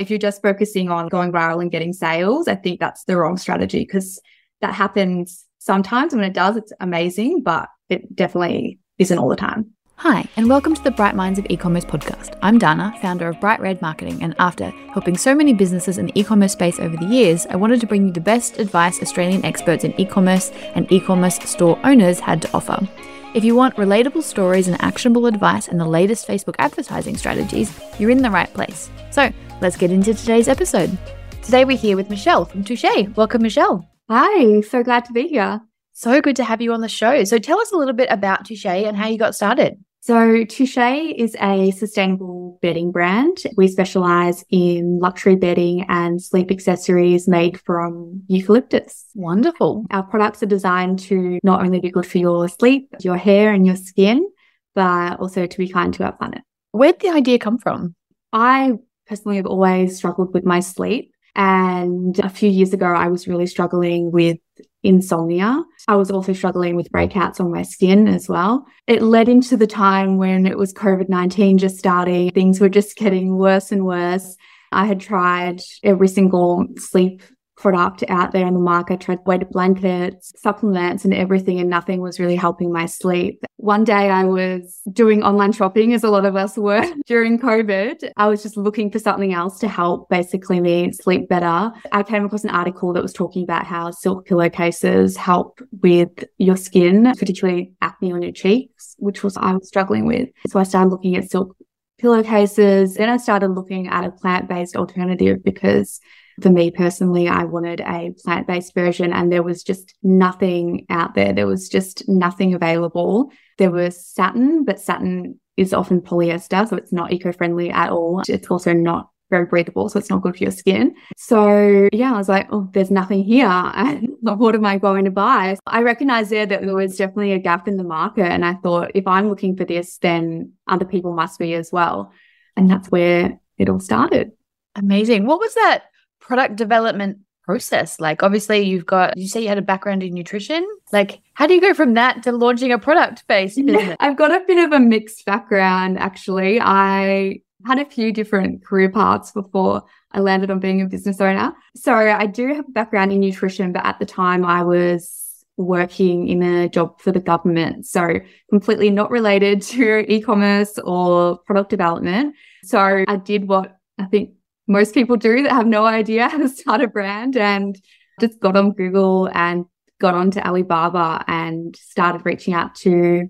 If you're just focusing on going viral and getting sales, I think that's the wrong strategy because that happens sometimes. When it does, it's amazing, but it definitely isn't all the time. Hi, and welcome to the Bright Minds of E-commerce podcast. I'm Dana, founder of Bright Red Marketing, and after helping so many businesses in the e-commerce space over the years, I wanted to bring you the best advice Australian experts in e-commerce and e-commerce store owners had to offer. If you want relatable stories and actionable advice and the latest Facebook advertising strategies, you're in the right place. So, let's get into today's episode. Today we're here with Michelle from Touché. Welcome, Michelle. Hi, so glad to be here. So good to have you on the show. So tell us a little bit about Touché and how you got started. So, Touché is a sustainable bedding brand. We specialize in luxury bedding and sleep accessories made from eucalyptus. Wonderful. Our products are designed to not only be good for your sleep, your hair, and your skin, but also to be kind to our planet. Where'd the idea come from? I personally have always struggled with my sleep. And a few years ago, I was really struggling with insomnia. I was also struggling with breakouts on my skin as well. It led into the time when it was COVID 19 just starting, things were just getting worse and worse. I had tried every single sleep product out there in the market, tried weighted blankets, supplements, and everything, and nothing was really helping my sleep. One day I was doing online shopping, as a lot of us were during COVID. I was just looking for something else to help basically me sleep better. I came across an article that was talking about how silk pillowcases help with your skin, particularly acne on your cheeks, which was I was struggling with. So I started looking at silk pillowcases. Then I started looking at a plant based alternative because for me personally, I wanted a plant based version and there was just nothing out there. There was just nothing available. There was satin, but satin is often polyester, so it's not eco friendly at all. It's also not very breathable, so it's not good for your skin. So yeah, I was like, oh, there's nothing here. And what am I going to buy? I recognized there that there was definitely a gap in the market. And I thought, if I'm looking for this, then other people must be as well. And that's where it all started. Amazing. What was that product development process? Like obviously you've got you say you had a background in nutrition. Like how do you go from that to launching a product based business? I've got a bit of a mixed background actually. I had a few different career paths before i landed on being a business owner. So i do have a background in nutrition but at the time i was working in a job for the government. So completely not related to e-commerce or product development. So i did what i think most people do that have no idea how to start a brand and just got on Google and got onto Alibaba and started reaching out to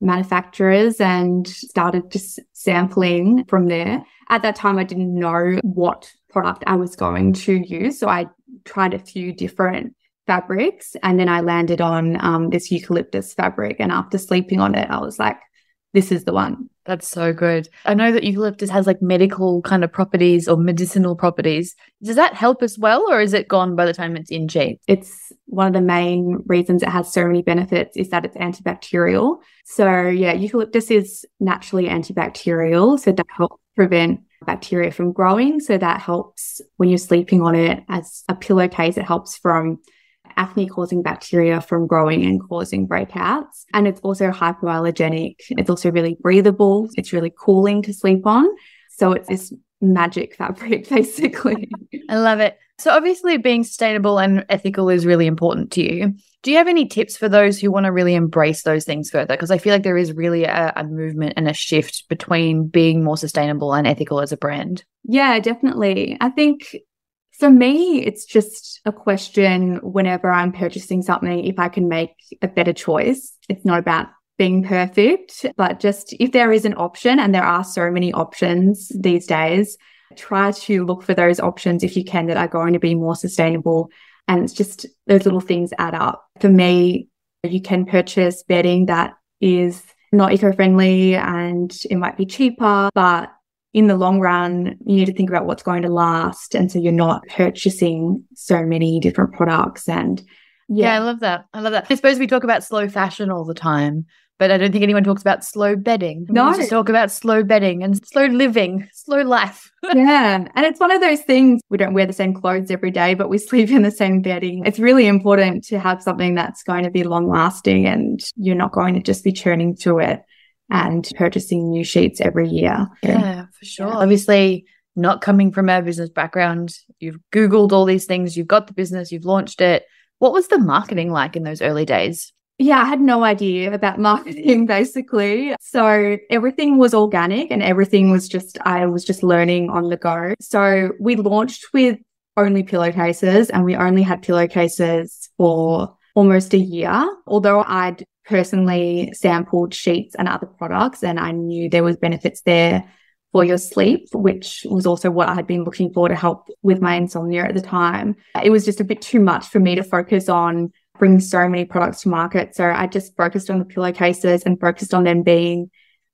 manufacturers and started just sampling from there. At that time, I didn't know what product I was going to use. So I tried a few different fabrics and then I landed on um, this eucalyptus fabric. And after sleeping on it, I was like, this is the one. That's so good. I know that eucalyptus has like medical kind of properties or medicinal properties. Does that help as well, or is it gone by the time it's in cheap? It's one of the main reasons it has so many benefits is that it's antibacterial. So, yeah, eucalyptus is naturally antibacterial. So, that helps prevent bacteria from growing. So, that helps when you're sleeping on it as a pillowcase, it helps from acne causing bacteria from growing and causing breakouts. And it's also hypoallergenic. It's also really breathable. It's really cooling to sleep on. So it's this magic fabric, basically. I love it. So, obviously, being sustainable and ethical is really important to you. Do you have any tips for those who want to really embrace those things further? Because I feel like there is really a, a, movement and a shift between being more sustainable and ethical as a brand. Yeah, definitely. I think for me, it's just a question whenever I'm purchasing something, if I can make a better choice. It's not about being perfect, but just if there is an option, and there are so many options these days, try to look for those options if you can that are going to be more sustainable. And it's just those little things add up. For me, you can purchase bedding that is not eco friendly and it might be cheaper, but in the long run, you need to think about what's going to last. And so you're not purchasing so many different products. And yeah. yeah, I love that. I love that. I suppose we talk about slow fashion all the time, but I don't think anyone talks about slow bedding. No. We just talk about slow bedding and slow living, slow life. yeah. And it's one of those things we don't wear the same clothes every day, but we sleep in the same bedding. It's really important to have something that's going to be long lasting and you're not going to just be churning through it and mm. purchasing new sheets every year. Yeah, for sure. Obviously, not coming from a business background, you've Googled all these things, you've got the business, you've launched it. What was the marketing like in those early days? Yeah, I had no idea about marketing basically. So everything was organic and everything was just, I was just learning on the go. So we launched with only pillowcases and we only had pillowcases for almost a year. Although I'd personally sampled sheets and other products and I knew there was benefits there for your sleep, which was also what I had been looking for to help with my insomnia at the time. It was just a bit too much for me to focus on bringing so many products to market. So I just focused on the pillowcases and focused on them being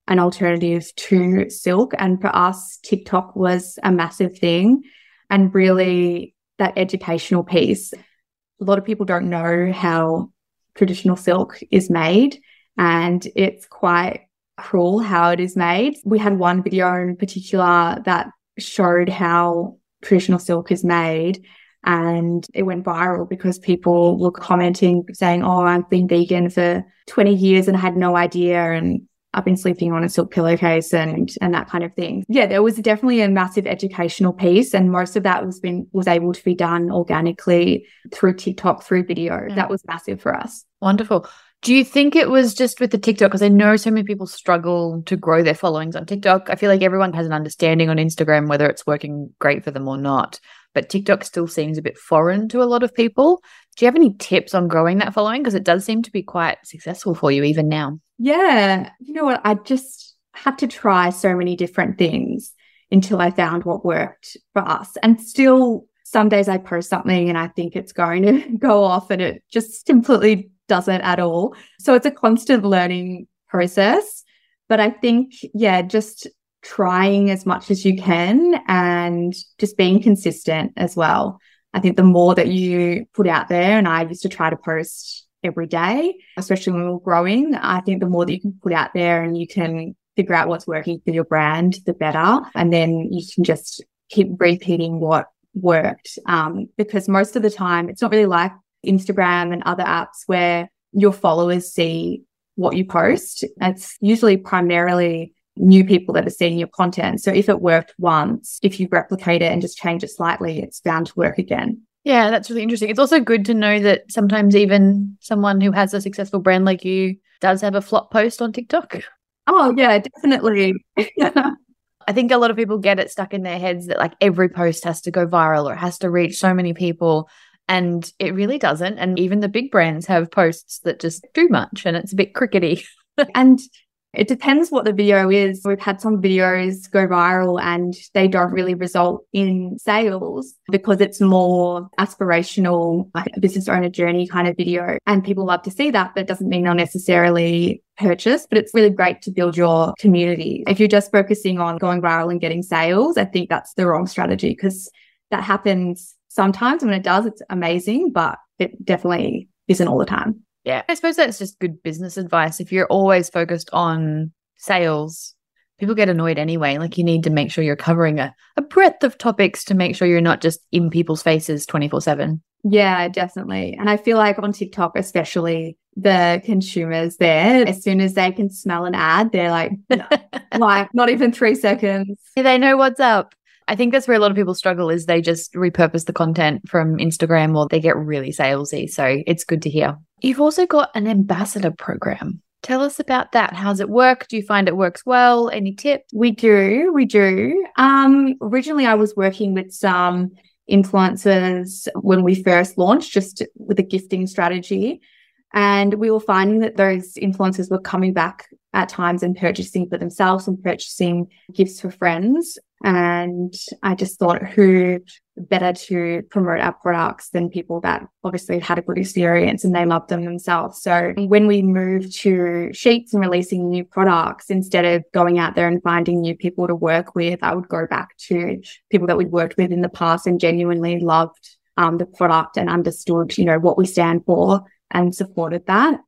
an alternative to silk. And for us, TikTok was a massive thing and really that educational piece. A lot of people don't know how traditional silk is made and it's quite cruel how it is made. We had one video in particular that showed how traditional silk is made and it went viral because people were commenting saying, Oh, I've been vegan for 20 years and I had no idea. And I've been sleeping on a silk pillowcase and and that kind of thing. Yeah, there was definitely a massive educational piece, and most of that was been was able to be done organically through TikTok, through video. Mm. That was massive for us. Wonderful. Do you think it was just with the TikTok? Because I know so many people struggle to grow their followings on TikTok. I feel like everyone has an understanding on Instagram whether it's working great for them or not. But TikTok still seems a bit foreign to a lot of people. Do you have any tips on growing that following? Because it does seem to be quite successful for you even now. Yeah. You know what? I just had to try so many different things until I found what worked for us. And still, some days I post something and I think it's going to go off and it just completely doesn't at all. So it's a constant learning process. But I think, yeah, just trying as much as you can and just being consistent as well. I think the more that you put out there, and I used to try to post every day, especially when we were growing, I think the more that you can put out there and you can figure out what's working for your brand, the better. And then you can just keep repeating what worked. Um, because most of the time, it's not really like Instagram and other apps where your followers see what you post. It's usually primarily new people that are seeing your content. So if it worked once, if you replicate it and just change it slightly, it's bound to work again. Yeah, that's really interesting. It's also good to know that sometimes even someone who has a successful brand like you does have a flop post on TikTok. Oh, yeah, definitely. I think a lot of people get it stuck in their heads that like every post has to go viral or it has to reach so many people. And it really doesn't. And even the big brands have posts that just do much and it's a bit crickety. and it depends what the video is. We've had some videos go viral and they don't really result in sales because it's more aspirational, like a business owner journey kind of video. And people love to see that, but it doesn't mean they'll necessarily purchase, but it's really great to build your community. If you're just focusing on going viral and getting sales, I think that's the wrong strategy because that happens sometimes. When it does, it's amazing, but it definitely isn't all the time. Yeah. I suppose that's just good business advice. If you're always focused on sales, people get annoyed anyway. Like you need to make sure you're covering a, a breadth of topics to make sure you're not just in people's faces 24 7. Yeah, definitely. And I feel like on TikTok, especially the consumers there, as soon as they can smell an ad, they're like, no, like not even three seconds. They know what's up. I think that's where a lot of people struggle is they just repurpose the content from Instagram or they get really salesy. So it's good to hear. You've also got an ambassador program. Tell us about that. How's it work? Do you find it works well? Any tips? We do. We do. Um, originally, I was working with some influencers when we first launched, just with a gifting strategy. And we were finding that those influencers were coming back at times and purchasing for themselves and purchasing gifts for friends. And I just thought who better to promote our products than people that obviously had a good experience and they loved them themselves. So when we moved to sheets and releasing new products, instead of going out there and finding new people to work with, I would go back to people that we'd worked with in the past and genuinely loved um, the product and understood, you know, what we stand for and supported that.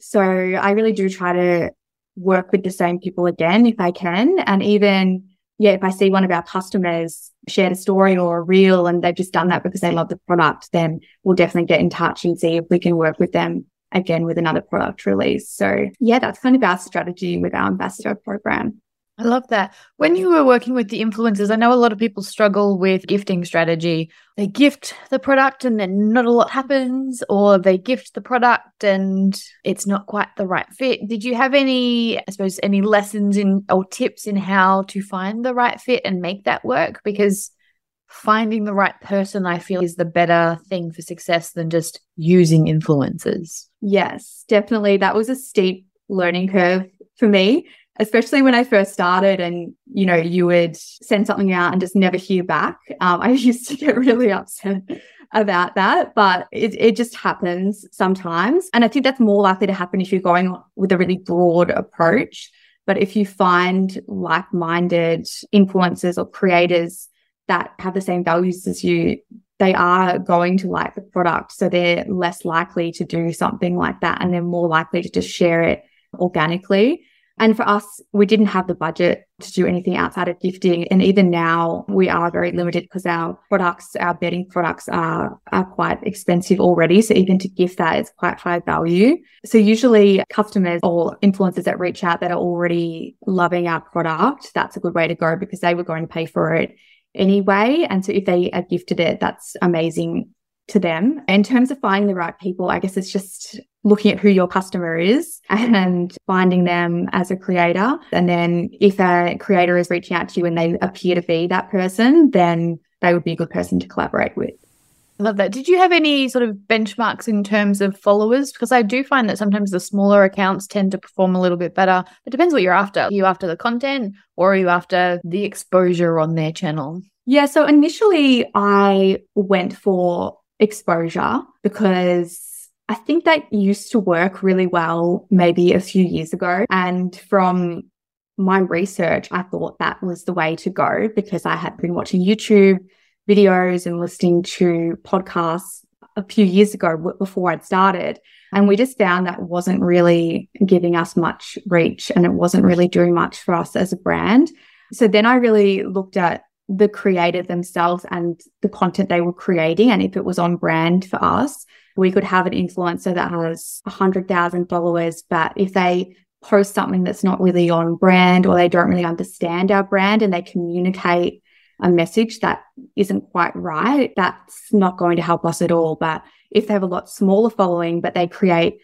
So I really do try to work with the same people again if I can. And even, yeah, if I see one of our customers shared a story or a reel and they've just done that because they love the product, then we'll definitely get in touch and see if we can work with them again with another product release. So yeah, that's kind of our strategy with our ambassador program. I love that. When you were working with the influencers, I know a lot of people struggle with gifting strategy. They gift the product and then not a lot happens, or they gift the product and it's not quite the right fit. Did you have any, I suppose, any lessons in or tips in how to find the right fit and make that work? Because finding the right person, I feel, is the better thing for success than just using influencers. Yes, definitely. That was a steep learning curve for me especially when I first started and, you know, you would send something out and just never hear back. Um, I used to get really upset about that, but it, it just happens sometimes. And I think that's more likely to happen if you're going with a really broad approach. But if you find like minded influencers or creators that have the same values as you, they are going to like the product. So they're less likely to do something like that and they're more likely to just share it organically. And for us, we didn't have the budget to do anything outside of gifting. And even now we are very limited because our products, our bedding products are, are quite expensive already. So even to gift that is quite high value. So usually customers or influencers that reach out that are already loving our product, that's a good way to go because they were going to pay for it anyway. And so if they are gifted it, that's amazing to them. In terms of finding the right people, I guess it's just looking at who your customer is and finding them as a creator. And then if a creator is reaching out to you and they appear to be that person, then they would be a good person to collaborate with. I love that. Did you have any sort of benchmarks in terms of followers? Because I do find that sometimes the smaller accounts tend to perform a little bit better. It depends what you're after. Are you after the content or are you after the exposure on their channel? Yeah. So initially I went for exposure because I think that used to work really well maybe a few years ago. And from my research, I thought that was the way to go because I had been watching YouTube videos and listening to podcasts a few years ago before I'd started. And we just found that wasn't really giving us much reach and it wasn't really doing much for us as a brand. So then I really looked at the creator themselves and the content they were creating and if it was on brand for us we could have an influencer that has 100,000 followers, but if they post something that's not really on brand or they don't really understand our brand and they communicate a message that isn't quite right, that's not going to help us at all. But if they have a lot smaller following, but they create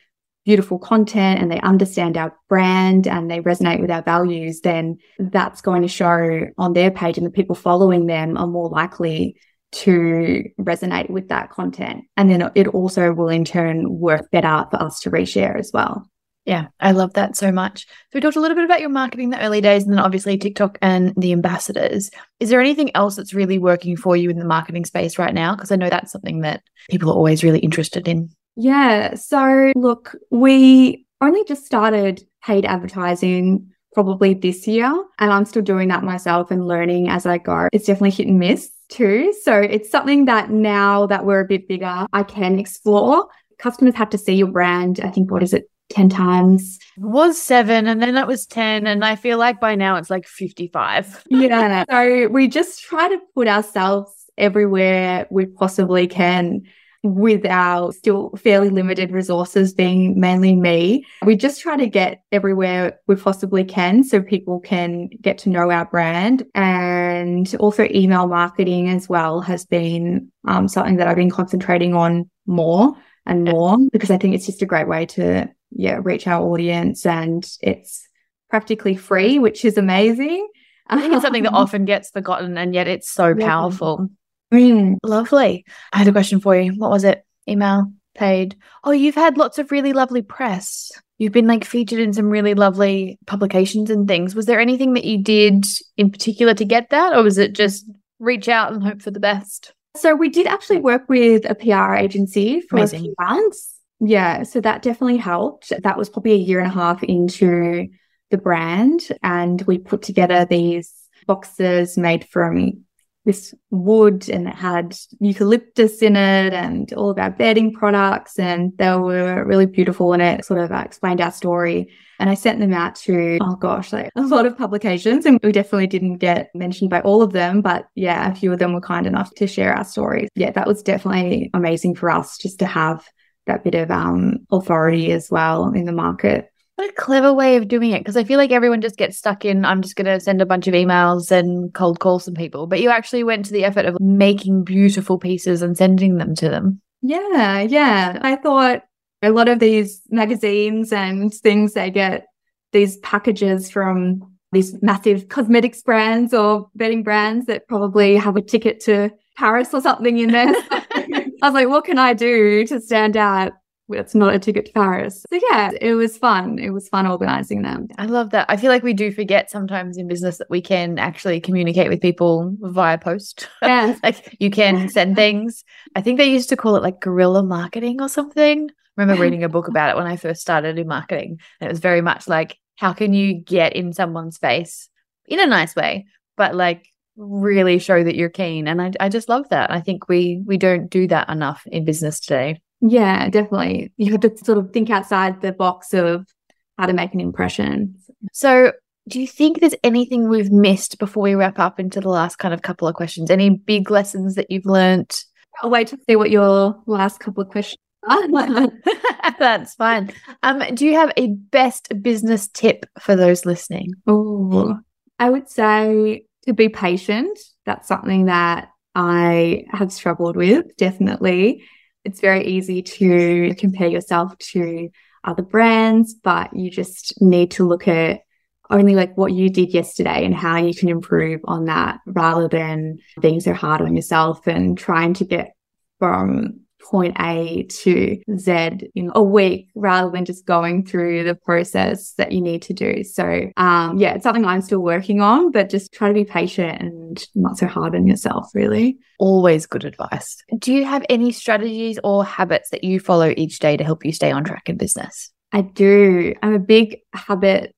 beautiful content and they understand our brand and they resonate with our values, then that's going to show on their page and the people following them are more likely to resonate with that content. And then it also will in turn work better for us to reshare as well. Yeah, I love that so much. So we talked a little bit about your marketing in the early days and then obviously TikTok and the ambassadors. Is there anything else that's really working for you in the marketing space right now? Because I know that's something that people are always really interested in. Yeah. So look, we only just started paid advertising probably this year and I'm still doing that myself and learning as I go. It's definitely hit and miss too. So it's something that now that we're a bit bigger, I can explore. Customers have to see your brand. I think, what is it? 10 times. It was seven and then it was 10. And I feel like by now it's like 55. yeah. So we just try to put ourselves everywhere we possibly can with our still fairly limited resources being mainly me, we just try to get everywhere we possibly can so people can get to know our brand. And also email marketing as well has been um, something that I've been concentrating on more and more because I think it's just a great way to yeah reach our audience and it's practically free, which is amazing. I think it's something that often gets forgotten and yet it's so yeah. powerful. Mm, lovely. I had a question for you. What was it? Email, paid. Oh, you've had lots of really lovely press. You've been like featured in some really lovely publications and things. Was there anything that you did in particular to get that, or was it just reach out and hope for the best? So we did actually work with a PR agency for Amazing. a few months. Yeah, so that definitely helped. That was probably a year and a half into the brand, and we put together these boxes made from this wood and it had eucalyptus in it and all of our bedding products and they were really beautiful and it sort of uh, explained our story. And I sent them out to oh gosh like a lot of publications and we definitely didn't get mentioned by all of them but yeah a few of them were kind enough to share our stories. Yeah that was definitely amazing for us just to have that bit of um authority as well in the market What a clever way of doing it. Because I feel like everyone just gets stuck in, I'm just going to send a bunch of emails and cold call some people. But you actually went to the effort of making beautiful pieces and sending them to them. Yeah, yeah. I thought a lot of these magazines and things, they get these packages from these massive cosmetics brands or bedding brands that probably have a ticket to Paris or something in there. I was like, what can I do to stand out it's not a ticket to Paris. So yeah, it was fun. It was fun organizing them. I love that. I feel like we do forget sometimes in business that we can actually communicate with people via post. Yeah. like you can send things. I think they used to call it like guerrilla marketing or something. I remember reading a book about it when I first started in marketing. And it was very much like, how can you get in someone's face in a nice way, but like really show that you're keen? And I, I just love that. I think we we don't do that enough in business today. Yeah, definitely. You have to sort of think outside the box of how to make an impression. So, do you think there's anything we've missed before we wrap up into the last kind of couple of questions? Any big lessons that you've learned? I'll wait to see what your last couple of questions are. That's fine. Um, do you have a best business tip for those listening? Oh, I would say to be patient. That's something that I have struggled with, definitely it's very easy to compare yourself to other brands, but you just need to look at only like what you did yesterday and how you can improve on that rather than being so hard on yourself and trying to get from point A to Z in a week rather than just going through the process that you need to do. So, um, yeah, it's something I'm still working on, but just try to be patient and not so hard on yourself, really. Always good advice. Do you have any strategies or habits that you follow each day to help you stay on track in business? I do. I'm a big habits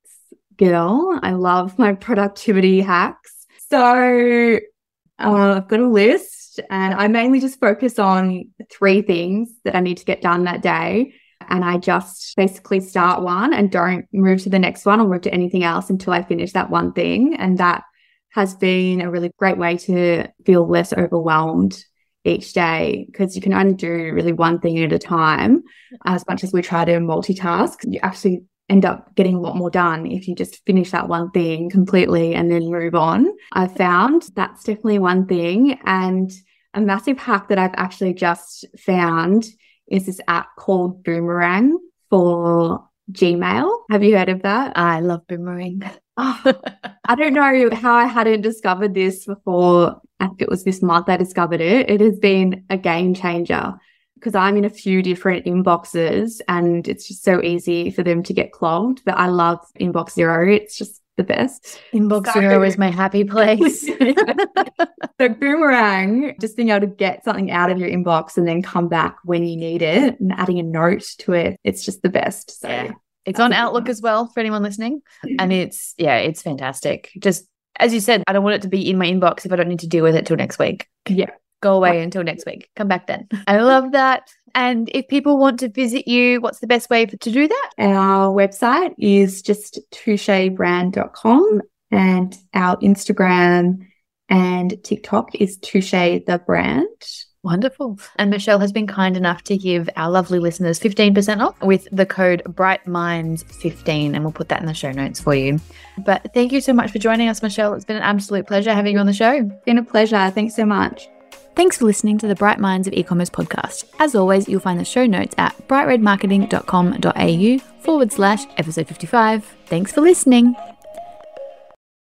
girl. I love my productivity hacks. So, uh, I've got a list and I mainly just focus on three things that I need to get done that day. And I just basically start one and don't move to the next one or move to anything else until I finish that one thing. And that has been a really great way to feel less overwhelmed each day because you can only do really one thing at a time. As much as we try to multitask, you actually end up getting a lot more done if you just finish that one thing completely and then move on. I've found that's definitely one thing. And a massive hack that I've actually just found is this app called Boomerang for Gmail. Have you heard of that? I love Boomerang. Oh, I don't know how I hadn't discovered this before. I think it was this month I discovered it. It has been a game changer because I'm in a few different inboxes and it's just so easy for them to get clogged. But I love Inbox Zero. It's just the best. Inbox so, Zero is my happy place. so Boomerang, just being able to get something out of your inbox and then come back when you need it and adding a note to it, it's just the best. So yeah. It's on Outlook as well for anyone listening. And mm-hmm. it's, yeah, it's fantastic. Just as you said, I don't want it to be in my inbox if I don't need to deal with it till next week. Yeah go away until next week. Come back then. I love that. And if people want to visit you, what's the best way for, to do that? Our website is just touchebrand.com and our Instagram and TikTok is Touche the brand. Wonderful. And Michelle has been kind enough to give our lovely listeners 15% off with the code BrightMinds15. And we'll put that in the show notes for you. But thank you so much for joining us, Michelle. It's been an absolute pleasure having you on the show. It's been a pleasure. Thanks so much. Thanks for listening to the Bright Minds of E-commerce podcast. As always, you'll find the show notes at brightredmarketing.com.au forward slash episode 55. Thanks for listening.